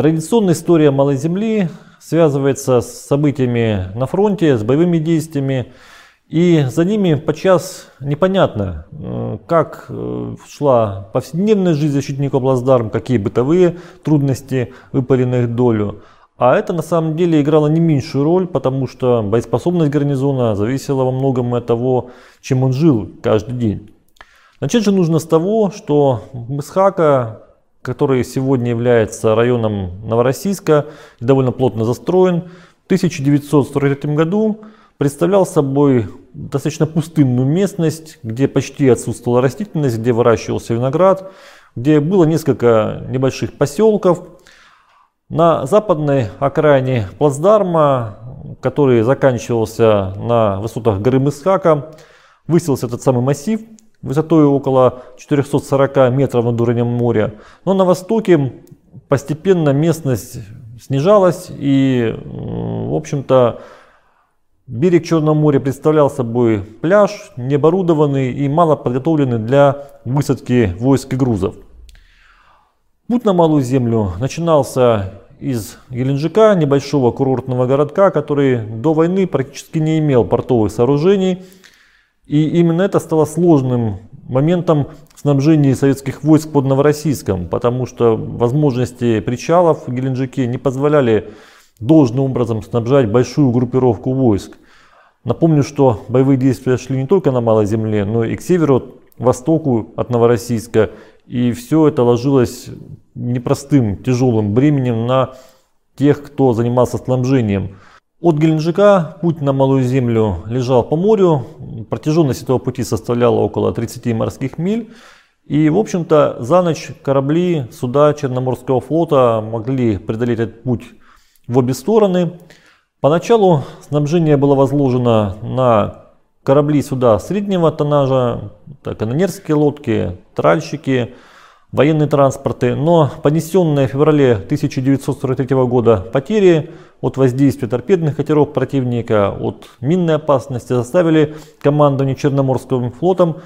Традиционная история Малой Земли связывается с событиями на фронте, с боевыми действиями. И за ними подчас непонятно, э, как э, шла повседневная жизнь защитников Плацдарм, какие бытовые трудности выпали на их долю. А это на самом деле играло не меньшую роль, потому что боеспособность гарнизона зависела во многом от того, чем он жил каждый день. Начать же нужно с того, что Мысхака, который сегодня является районом Новороссийска, довольно плотно застроен, в 1943 году представлял собой достаточно пустынную местность, где почти отсутствовала растительность, где выращивался виноград, где было несколько небольших поселков. На западной окраине плацдарма, который заканчивался на высотах горы Мысхака, высился этот самый массив высотой около 440 метров над уровнем моря. Но на востоке постепенно местность снижалась и, в общем-то, Берег Черного моря представлял собой пляж, необорудованный и мало подготовленный для высадки войск и грузов. Путь на Малую Землю начинался из Геленджика, небольшого курортного городка, который до войны практически не имел портовых сооружений. И именно это стало сложным моментом снабжения советских войск под Новороссийском, потому что возможности причалов в Геленджике не позволяли должным образом снабжать большую группировку войск. Напомню, что боевые действия шли не только на Малой Земле, но и к северу, востоку от Новороссийска. И все это ложилось непростым, тяжелым бременем на тех, кто занимался снабжением. От Геленджика путь на Малую Землю лежал по морю. Протяженность этого пути составляла около 30 морских миль. И, в общем-то, за ночь корабли, суда Черноморского флота могли преодолеть этот путь в обе стороны. Поначалу снабжение было возложено на корабли суда среднего тоннажа, канонерские лодки, тральщики, военные транспорты, но понесенные в феврале 1943 года потери от воздействия торпедных катеров противника, от минной опасности заставили командование Черноморским флотом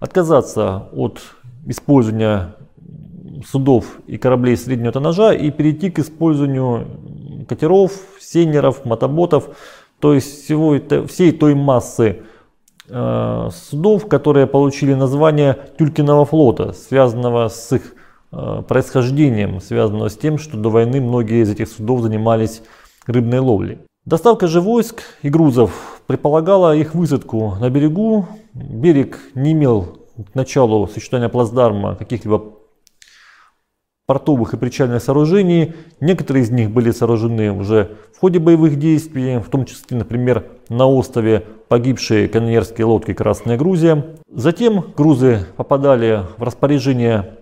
отказаться от использования судов и кораблей среднего тоннажа и перейти к использованию катеров, сейнеров, мотоботов, то есть всего, всей той массы судов, которые получили название Тюлькиного флота, связанного с их э, происхождением, связанного с тем, что до войны многие из этих судов занимались рыбной ловлей. Доставка же войск и грузов предполагала их высадку на берегу. Берег не имел к началу существования плацдарма каких-либо портовых и причальных сооружений. Некоторые из них были сооружены уже в ходе боевых действий, в том числе, например, на острове погибшие канонерские лодки «Красная Грузия». Затем грузы попадали в распоряжение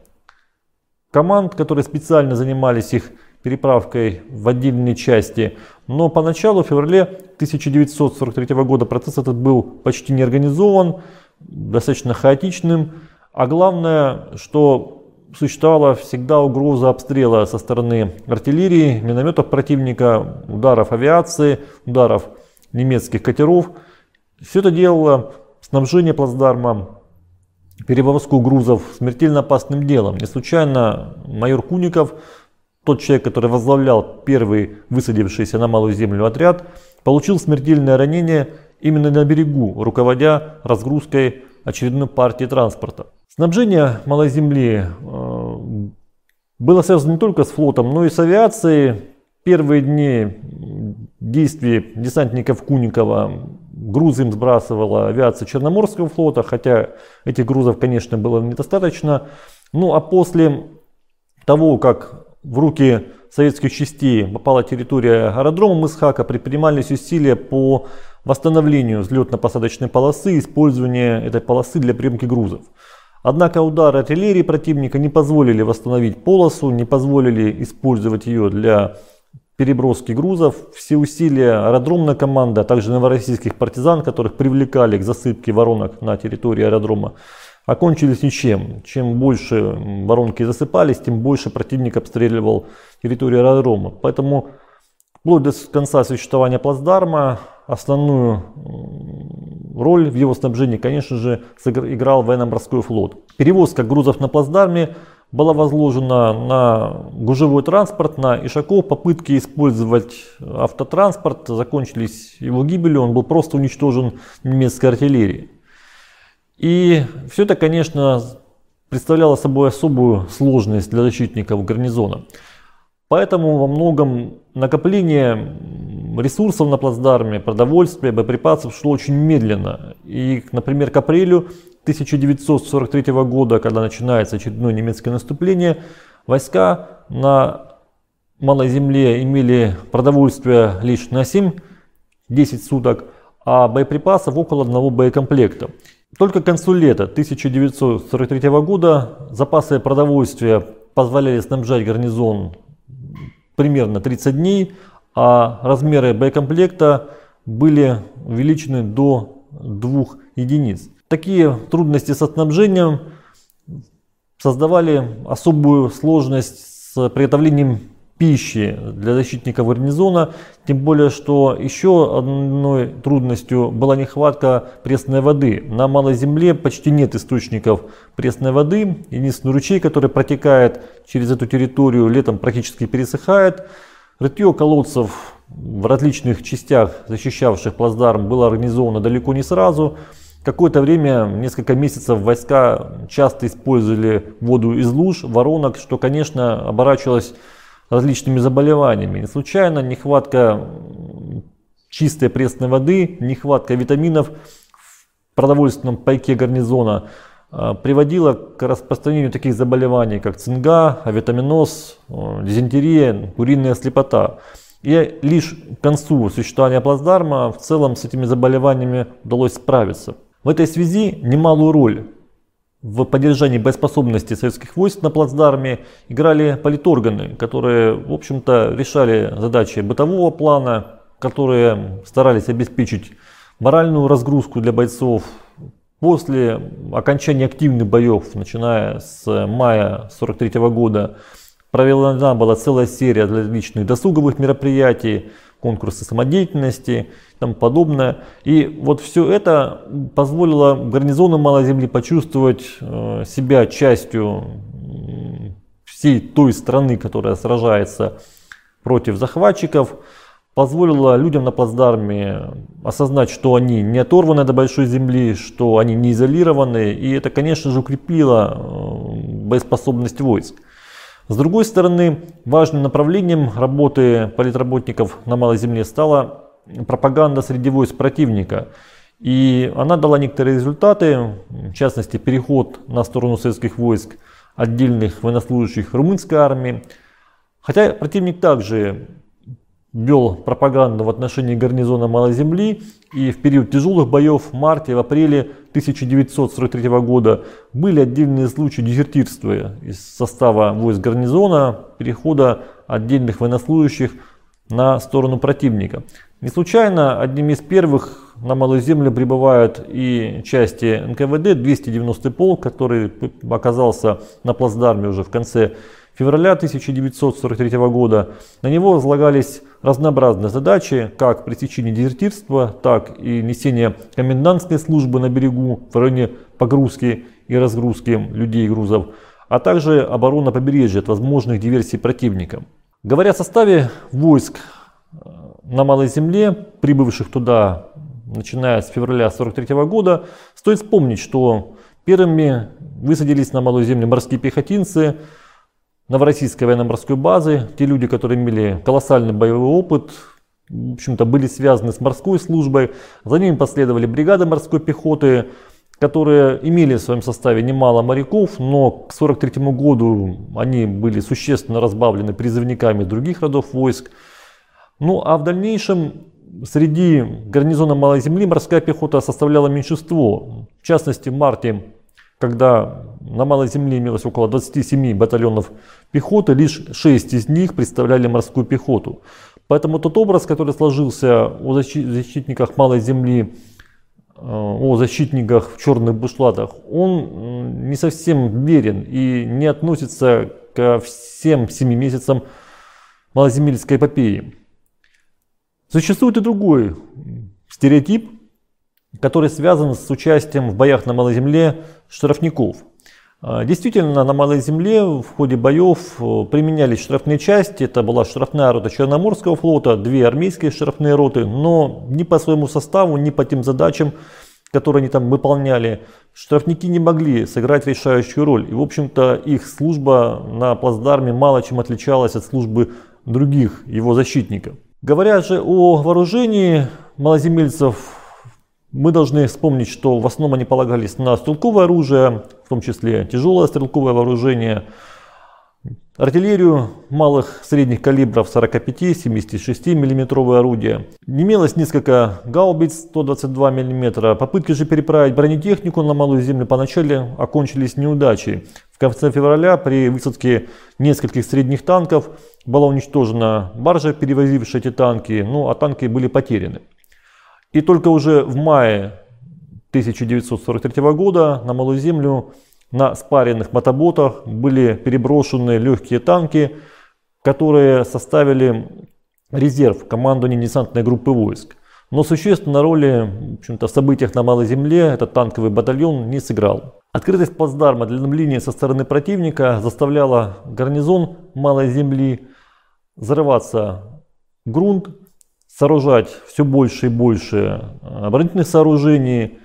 команд, которые специально занимались их переправкой в отдельные части. Но поначалу, в феврале 1943 года, процесс этот был почти не организован, достаточно хаотичным. А главное, что существовала всегда угроза обстрела со стороны артиллерии, минометов противника, ударов авиации, ударов немецких катеров. Все это делало снабжение плацдарма, перевозку грузов смертельно опасным делом. Не случайно майор Куников, тот человек, который возглавлял первый высадившийся на Малую Землю отряд, получил смертельное ранение именно на берегу, руководя разгрузкой очередной партии транспорта. Снабжение Малой Земли э, было связано не только с флотом, но и с авиацией. Первые дни действий десантников Куникова грузы им сбрасывала авиация Черноморского флота, хотя этих грузов, конечно, было недостаточно. Ну а после того, как в руки советских частей попала территория аэродрома Мысхака, предпринимались усилия по восстановлению взлетно-посадочной полосы, использования этой полосы для приемки грузов. Однако удары артиллерии противника не позволили восстановить полосу, не позволили использовать ее для переброски грузов. Все усилия аэродромной команды, а также новороссийских партизан, которых привлекали к засыпке воронок на территории аэродрома, окончились ничем. Чем больше воронки засыпались, тем больше противник обстреливал территорию аэродрома. Поэтому вплоть до конца существования плацдарма основную роль в его снабжении, конечно же, играл военно-морской флот. Перевозка грузов на плацдарме была возложена на гужевой транспорт, на Ишаков. Попытки использовать автотранспорт закончились его гибелью, он был просто уничтожен немецкой артиллерией. И все это, конечно, представляло собой особую сложность для защитников гарнизона. Поэтому во многом накопление ресурсов на плацдарме, продовольствия, боеприпасов шло очень медленно. И, например, к апрелю 1943 года, когда начинается очередное немецкое наступление, войска на малой земле имели продовольствие лишь на 7-10 суток, а боеприпасов около одного боекомплекта. Только к концу лета 1943 года запасы продовольствия позволяли снабжать гарнизон примерно 30 дней, а размеры боекомплекта были увеличены до 2 единиц. Такие трудности со снабжением создавали особую сложность с приготовлением пищи для защитников гарнизона, тем более, что еще одной трудностью была нехватка пресной воды. На малой земле почти нет источников пресной воды, единственный ручей, который протекает через эту территорию, летом практически пересыхает. Рытье колодцев в различных частях, защищавших плацдарм, было организовано далеко не сразу. Какое-то время, несколько месяцев, войска часто использовали воду из луж, воронок, что, конечно, оборачивалось различными заболеваниями. Не случайно нехватка чистой пресной воды, нехватка витаминов в продовольственном пайке гарнизона а, приводила к распространению таких заболеваний, как цинга, авитаминоз, дизентерия, куриная слепота. И лишь к концу существования плацдарма в целом с этими заболеваниями удалось справиться. В этой связи немалую роль в поддержании боеспособности советских войск на плацдарме играли политорганы, которые, в общем-то, решали задачи бытового плана, которые старались обеспечить моральную разгрузку для бойцов. После окончания активных боев, начиная с мая 1943 года, проведена была целая серия различных досуговых мероприятий, конкурсы самодеятельности и тому подобное. И вот все это позволило гарнизону Малой Земли почувствовать э, себя частью всей той страны, которая сражается против захватчиков, позволило людям на плацдарме осознать, что они не оторваны до большой земли, что они не изолированы, и это, конечно же, укрепило э, боеспособность войск. С другой стороны, важным направлением работы политработников на Малой Земле стала пропаганда среди войск противника. И она дала некоторые результаты, в частности переход на сторону советских войск отдельных военнослужащих румынской армии. Хотя противник также вел пропаганду в отношении гарнизона Малой Земли и в период тяжелых боев в марте, в апреле 1943 года были отдельные случаи дезертирства из состава войск гарнизона, перехода отдельных военнослужащих на сторону противника. Не случайно одним из первых на Малую Землю прибывают и части НКВД, 290 полк, который оказался на плацдарме уже в конце февраля 1943 года. На него возлагались разнообразные задачи, как пресечение дезертирства, так и несение комендантской службы на берегу в районе погрузки и разгрузки людей и грузов, а также оборона побережья от возможных диверсий противника. Говоря о составе войск э, на Малой Земле, прибывших туда начиная с февраля 1943 года, стоит вспомнить, что первыми высадились на Малую Землю морские пехотинцы, Новороссийской военно-морской базы. Те люди, которые имели колоссальный боевой опыт, в общем-то, были связаны с морской службой. За ними последовали бригады морской пехоты, которые имели в своем составе немало моряков, но к 1943 году они были существенно разбавлены призывниками других родов войск. Ну а в дальнейшем среди гарнизона Малой Земли морская пехота составляла меньшинство. В частности, в марте когда на Малой Земле имелось около 27 батальонов пехоты, лишь 6 из них представляли морскую пехоту. Поэтому тот образ, который сложился о защитниках Малой Земли, э, о защитниках в черных бушлатах, он не совсем верен и не относится ко всем 7 месяцам малоземельской эпопеи. Существует и другой стереотип, который связан с участием в боях на Малой Земле штрафников. А, действительно, на Малой Земле в ходе боев э, применялись штрафные части. Это была штрафная рота Черноморского флота, две армейские штрафные роты, но ни по своему составу, ни по тем задачам, которые они там выполняли, штрафники не могли сыграть решающую роль. И, в общем-то, их служба на плацдарме мало чем отличалась от службы других его защитников. Говоря же о вооружении малоземельцев, мы должны вспомнить, что в основном они полагались на стрелковое оружие, в том числе тяжелое стрелковое вооружение, артиллерию малых средних калибров 45-76 мм орудия. Имелось несколько гаубиц 122 мм. Попытки же переправить бронетехнику на малую землю поначалу окончились неудачей. В конце февраля при высадке нескольких средних танков была уничтожена баржа, перевозившая эти танки, ну а танки были потеряны. И только уже в мае 1943 года на Малую Землю на спаренных мотоботах были переброшены легкие танки, которые составили резерв командования десантной группы войск. Но существенной роли в, в событиях на Малой Земле этот танковый батальон не сыграл. Открытость плацдарма для линии со стороны противника заставляла гарнизон Малой Земли зарываться в грунт сооружать все больше и больше оборонительных сооружений,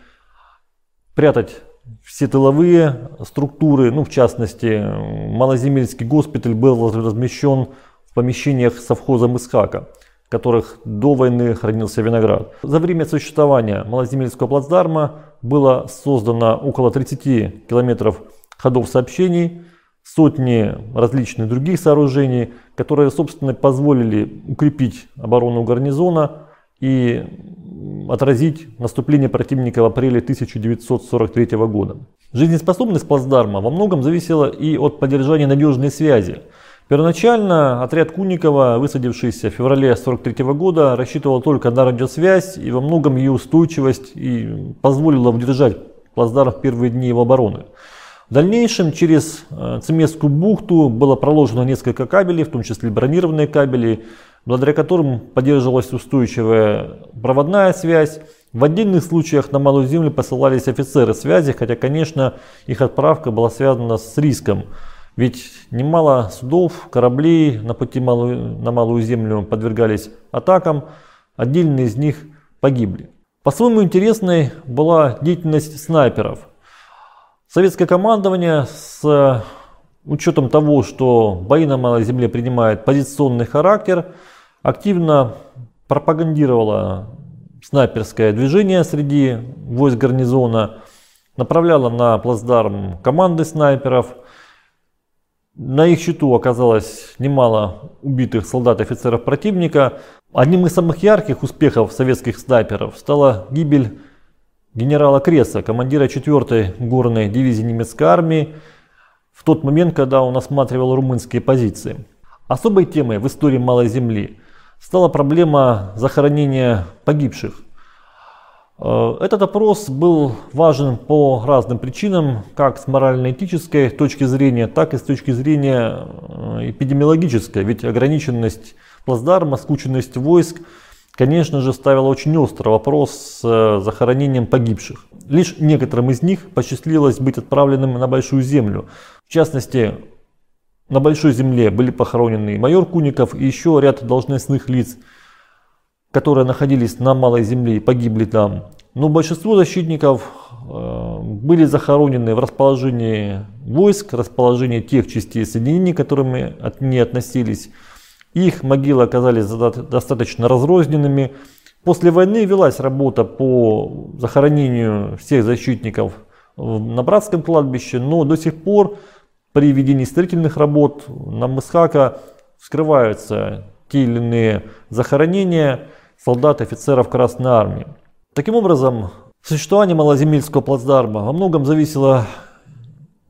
прятать все тыловые структуры, ну в частности Малоземельский госпиталь был размещен в помещениях совхоза Мысхака, в которых до войны хранился виноград. За время существования Малоземельского плацдарма было создано около 30 километров ходов сообщений, сотни различных других сооружений, которые, собственно, позволили укрепить оборону гарнизона и отразить наступление противника в апреле 1943 года. Жизнеспособность плацдарма во многом зависела и от поддержания надежной связи. Первоначально отряд Куникова, высадившийся в феврале 1943 года, рассчитывал только на радиосвязь и во многом ее устойчивость и позволила удержать плацдарм в первые дни его обороны. В дальнейшем через э, Цемесскую бухту было проложено несколько кабелей, в том числе бронированные кабели, благодаря которым поддерживалась устойчивая проводная связь. В отдельных случаях на Малую Землю посылались офицеры связи, хотя, конечно, их отправка была связана с риском. Ведь немало судов, кораблей на пути малую, на Малую Землю подвергались атакам, отдельные из них погибли. По-своему интересной была деятельность снайперов – Советское командование с э, учетом того, что бои на Малой Земле принимают позиционный характер, активно пропагандировало снайперское движение среди войск гарнизона, направляло на плацдарм команды снайперов. На их счету оказалось немало убитых солдат и офицеров противника. Одним из самых ярких успехов советских снайперов стала гибель генерала Креса, командира 4-й горной дивизии немецкой армии, в тот момент, когда он осматривал румынские позиции. Особой темой в истории Малой Земли стала проблема захоронения погибших. Э, этот опрос был важен по разным причинам, как с морально-этической точки зрения, так и с точки зрения э, эпидемиологической. Ведь ограниченность плацдарма, скученность войск – конечно же, ставила очень острый вопрос с э, захоронением погибших. Лишь некоторым из них посчастливилось быть отправленным на Большую Землю. В частности, на Большой Земле были похоронены майор Куников и еще ряд должностных лиц, которые находились на Малой Земле и погибли там. Но большинство защитников э, были захоронены в расположении войск, расположении тех частей соединений, к которым от не относились. Их могилы оказались достаточно разрозненными. После войны велась работа по захоронению всех защитников на братском кладбище, но до сих пор при ведении строительных работ на Мысхака скрываются те или иные захоронения солдат и офицеров Красной Армии. Таким образом, существование малоземельского плацдарма во многом зависело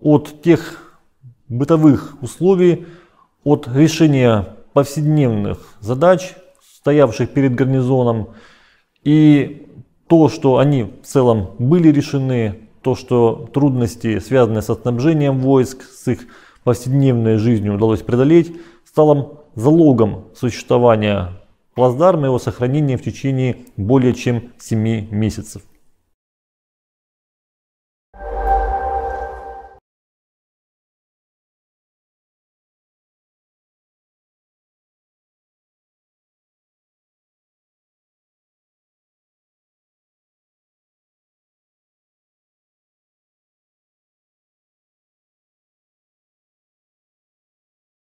от тех бытовых условий, от решения повседневных задач, стоявших перед гарнизоном. И то, что они в целом были решены, то, что трудности, связанные со снабжением войск, с их повседневной жизнью удалось преодолеть, стало залогом существования плацдарма и его сохранения в течение более чем 7 месяцев.